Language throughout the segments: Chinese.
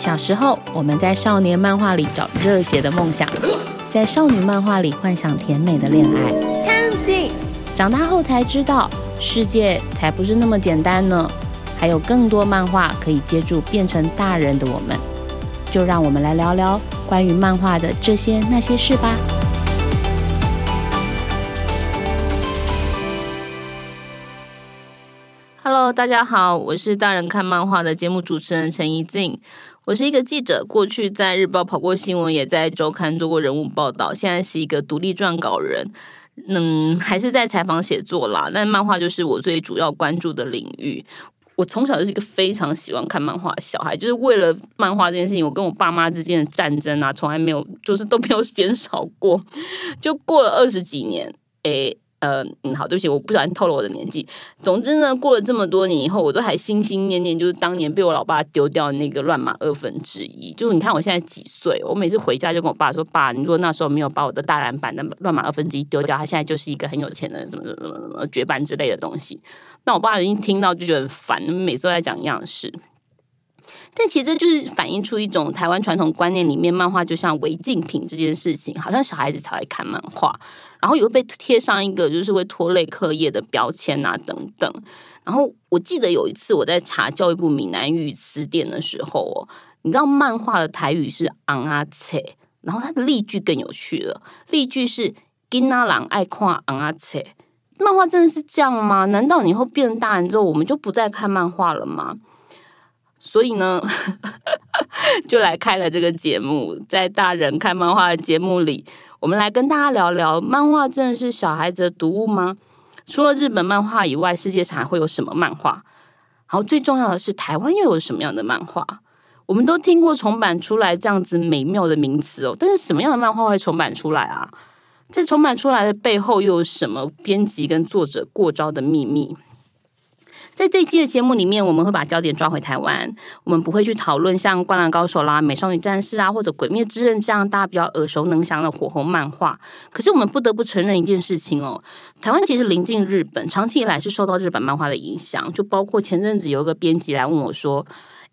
小时候，我们在少年漫画里找热血的梦想，在少女漫画里幻想甜美的恋爱。长大后才知道，世界才不是那么简单呢，还有更多漫画可以接住变成大人的我们。就让我们来聊聊关于漫画的这些那些事吧。大家好，我是大人看漫画的节目主持人陈怡静。我是一个记者，过去在日报跑过新闻，也在周刊做过人物报道，现在是一个独立撰稿人。嗯，还是在采访写作啦。但漫画就是我最主要关注的领域。我从小就是一个非常喜欢看漫画的小孩，就是为了漫画这件事情，我跟我爸妈之间的战争啊，从来没有，就是都没有减少过。就过了二十几年，诶。呃，嗯，好，对不起，我不小心透露我的年纪。总之呢，过了这么多年以后，我都还心心念念，就是当年被我老爸丢掉那个乱码二分之一。就是你看我现在几岁，我每次回家就跟我爸说：“爸，你如果那时候没有把我的大蓝板的乱码二分之一丢掉，他现在就是一个很有钱的人，怎么怎么怎么绝版之类的东西。”那我爸已经听到就觉得烦，每次都在讲一样的事。但其实就是反映出一种台湾传统观念里面，漫画就像违禁品这件事情，好像小孩子才会看漫画。然后也会被贴上一个就是会拖累课业的标签啊等等。然后我记得有一次我在查教育部闽南语词典的时候哦，你知道漫画的台语是昂阿切，然后它的例句更有趣了，例句是金那郎爱看昂阿切。漫画真的是这样吗？难道你以后变成大人之后，我们就不再看漫画了吗？所以呢，就来开了这个节目，在大人看漫画的节目里。我们来跟大家聊聊，漫画真的是小孩子的读物吗？除了日本漫画以外，世界上还会有什么漫画？然后最重要的是，台湾又有什么样的漫画？我们都听过重版出来这样子美妙的名词哦，但是什么样的漫画会重版出来啊？在重版出来的背后，又有什么编辑跟作者过招的秘密？在这一期的节目里面，我们会把焦点抓回台湾。我们不会去讨论像《灌篮高手》啦、《美少女战士》啊，或者《鬼灭之刃》这样大家比较耳熟能详的火红漫画。可是，我们不得不承认一件事情哦，台湾其实临近日本，长期以来是受到日本漫画的影响。就包括前阵子有一个编辑来问我说。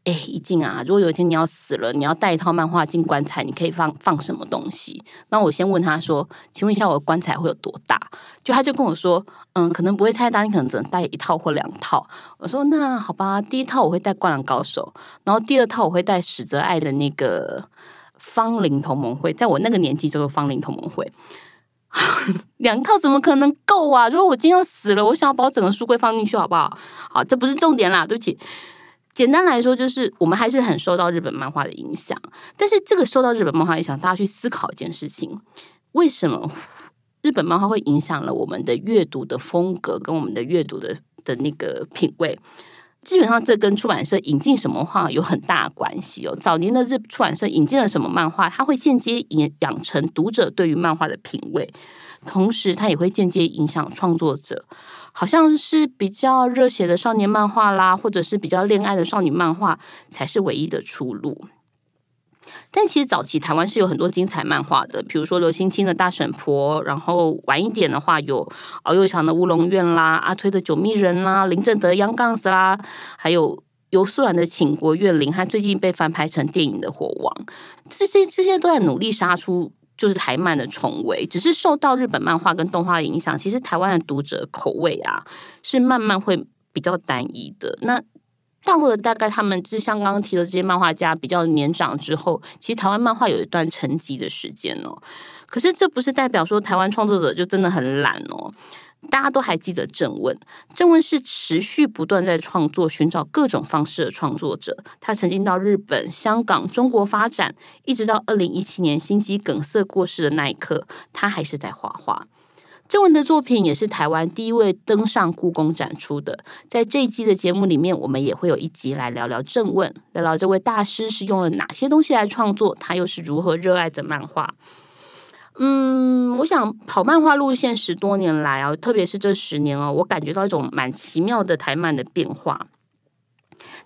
哎，一静啊！如果有一天你要死了，你要带一套漫画进棺材，你可以放放什么东西？那我先问他说：“请问一下，我的棺材会有多大？”就他就跟我说：“嗯，可能不会太大，你可能只能带一套或两套。”我说：“那好吧，第一套我会带《灌篮高手》，然后第二套我会带史泽爱的那个《芳龄同盟会》，在我那个年纪叫做《芳龄同盟会》。两套怎么可能够啊？如果我今天要死了，我想要把我整个书柜放进去，好不好？好，这不是重点啦，对不起。简单来说，就是我们还是很受到日本漫画的影响。但是，这个受到日本漫画影响，大家去思考一件事情：为什么日本漫画会影响了我们的阅读的风格跟我们的阅读的的那个品味？基本上，这跟出版社引进什么画有很大关系哦。早年的日出版社引进了什么漫画，它会间接养养成读者对于漫画的品味。同时，它也会间接影响创作者，好像是比较热血的少年漫画啦，或者是比较恋爱的少女漫画，才是唯一的出路。但其实早期台湾是有很多精彩漫画的，比如说刘星清的大婶婆，然后晚一点的话有敖幼祥的乌龙院啦，阿推的九蜜人啦，林正德央杠子啦，还有尤素兰的请国月玲，和最近被翻拍成电影的火王，这些这些都在努力杀出。就是台漫的重围，只是受到日本漫画跟动画的影响，其实台湾的读者口味啊是慢慢会比较单一的。那大陆的大概他们就像刚刚提的这些漫画家比较年长之后，其实台湾漫画有一段沉寂的时间哦。可是这不是代表说台湾创作者就真的很懒哦。大家都还记得郑问，郑问是持续不断在创作，寻找各种方式的创作者。他曾经到日本、香港、中国发展，一直到二零一七年心肌梗塞过世的那一刻，他还是在画画。郑文的作品也是台湾第一位登上故宫展出的。在这一季的节目里面，我们也会有一集来聊聊郑问，聊聊这位大师是用了哪些东西来创作，他又是如何热爱着漫画。嗯，我想跑漫画路线十多年来啊，特别是这十年哦，我感觉到一种蛮奇妙的台漫的变化。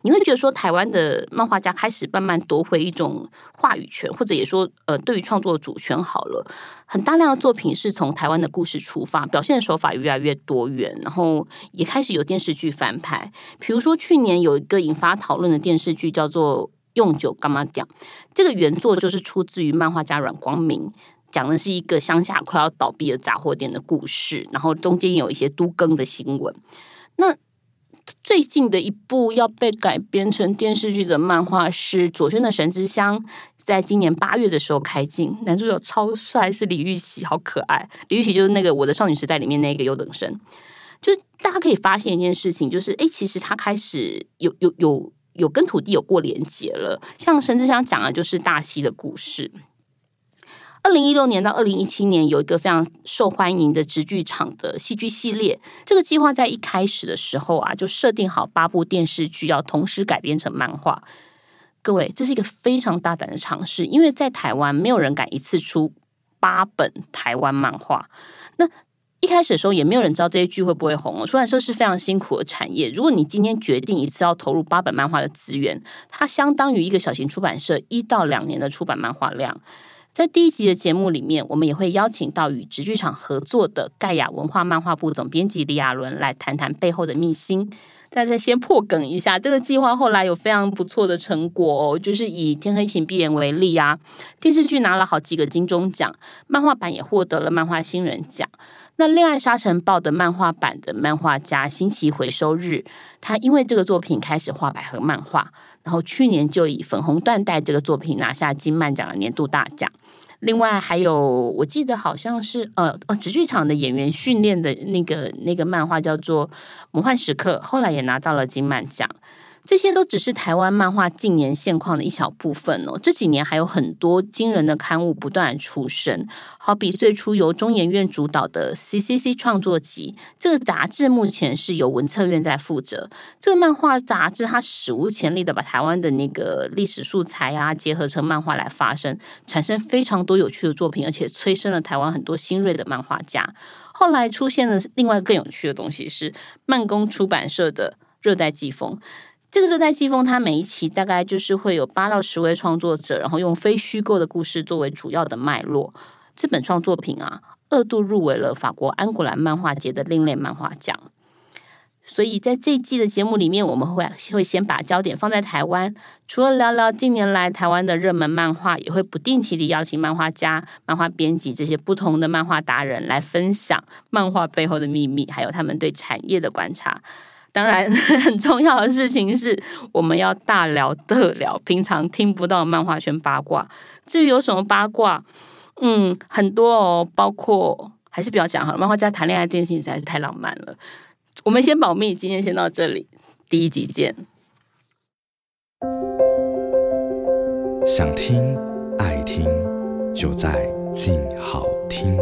你会觉得说，台湾的漫画家开始慢慢夺回一种话语权，或者也说，呃，对于创作主权好了，很大量的作品是从台湾的故事出发，表现的手法越来越多元，然后也开始有电视剧翻拍。比如说，去年有一个引发讨论的电视剧叫做。用酒干嘛讲？这个原作就是出自于漫画家阮光明，讲的是一个乡下快要倒闭的杂货店的故事，然后中间有一些都更的新闻。那最近的一部要被改编成电视剧的漫画是左轩的《神之乡》，在今年八月的时候开镜，男主角超帅，是李玉玺，好可爱。李玉玺就是那个《我的少女时代》里面那个优等生。就大家可以发现一件事情，就是哎，其实他开始有有有有跟土地有过连接了。像《神之乡》讲的就是大溪的故事。二零一六年到二零一七年有一个非常受欢迎的直剧场的戏剧系列，这个计划在一开始的时候啊，就设定好八部电视剧要同时改编成漫画。各位，这是一个非常大胆的尝试，因为在台湾没有人敢一次出八本台湾漫画。那一开始的时候，也没有人知道这些剧会不会红哦。出版社是非常辛苦的产业。如果你今天决定一次要投入八本漫画的资源，它相当于一个小型出版社一到两年的出版漫画量。在第一集的节目里面，我们也会邀请到与直剧场合作的盖亚文化漫画部总编辑李亚伦来谈谈背后的秘辛。大家先破梗一下，这个计划后来有非常不错的成果哦，就是以《天黑请闭眼》为例啊，电视剧拿了好几个金钟奖，漫画版也获得了漫画新人奖。那《恋爱沙尘暴》的漫画版的漫画家新奇回收日，他因为这个作品开始画百合漫画。然后去年就以《粉红缎带》这个作品拿下金漫奖的年度大奖。另外还有，我记得好像是呃呃，直剧场的演员训练的那个那个漫画叫做《魔幻时刻》，后来也拿到了金漫奖。这些都只是台湾漫画近年现况的一小部分哦。这几年还有很多惊人的刊物不断出生，好比最初由中研院主导的 CCC 创作集，这个杂志目前是由文策院在负责。这个漫画杂志它史无前例的把台湾的那个历史素材啊结合成漫画来发生，产生非常多有趣的作品，而且催生了台湾很多新锐的漫画家。后来出现了另外更有趣的东西，是漫工出版社的热带季风。这个热带季风，它每一期大概就是会有八到十位创作者，然后用非虚构的故事作为主要的脉络。这本创作品啊，二度入围了法国安古兰漫画节的另类漫画奖。所以在这一季的节目里面，我们会会先把焦点放在台湾，除了聊聊近年来台湾的热门漫画，也会不定期的邀请漫画家、漫画编辑这些不同的漫画达人来分享漫画背后的秘密，还有他们对产业的观察。当然，很重要的事情是，我们要大聊特聊平常听不到漫画圈八卦。至于有什么八卦，嗯，很多哦，包括还是不要讲好了。漫画家谈恋爱这件事情实在是太浪漫了，我们先保密。今天先到这里，第一集见。想听爱听，就在静好听。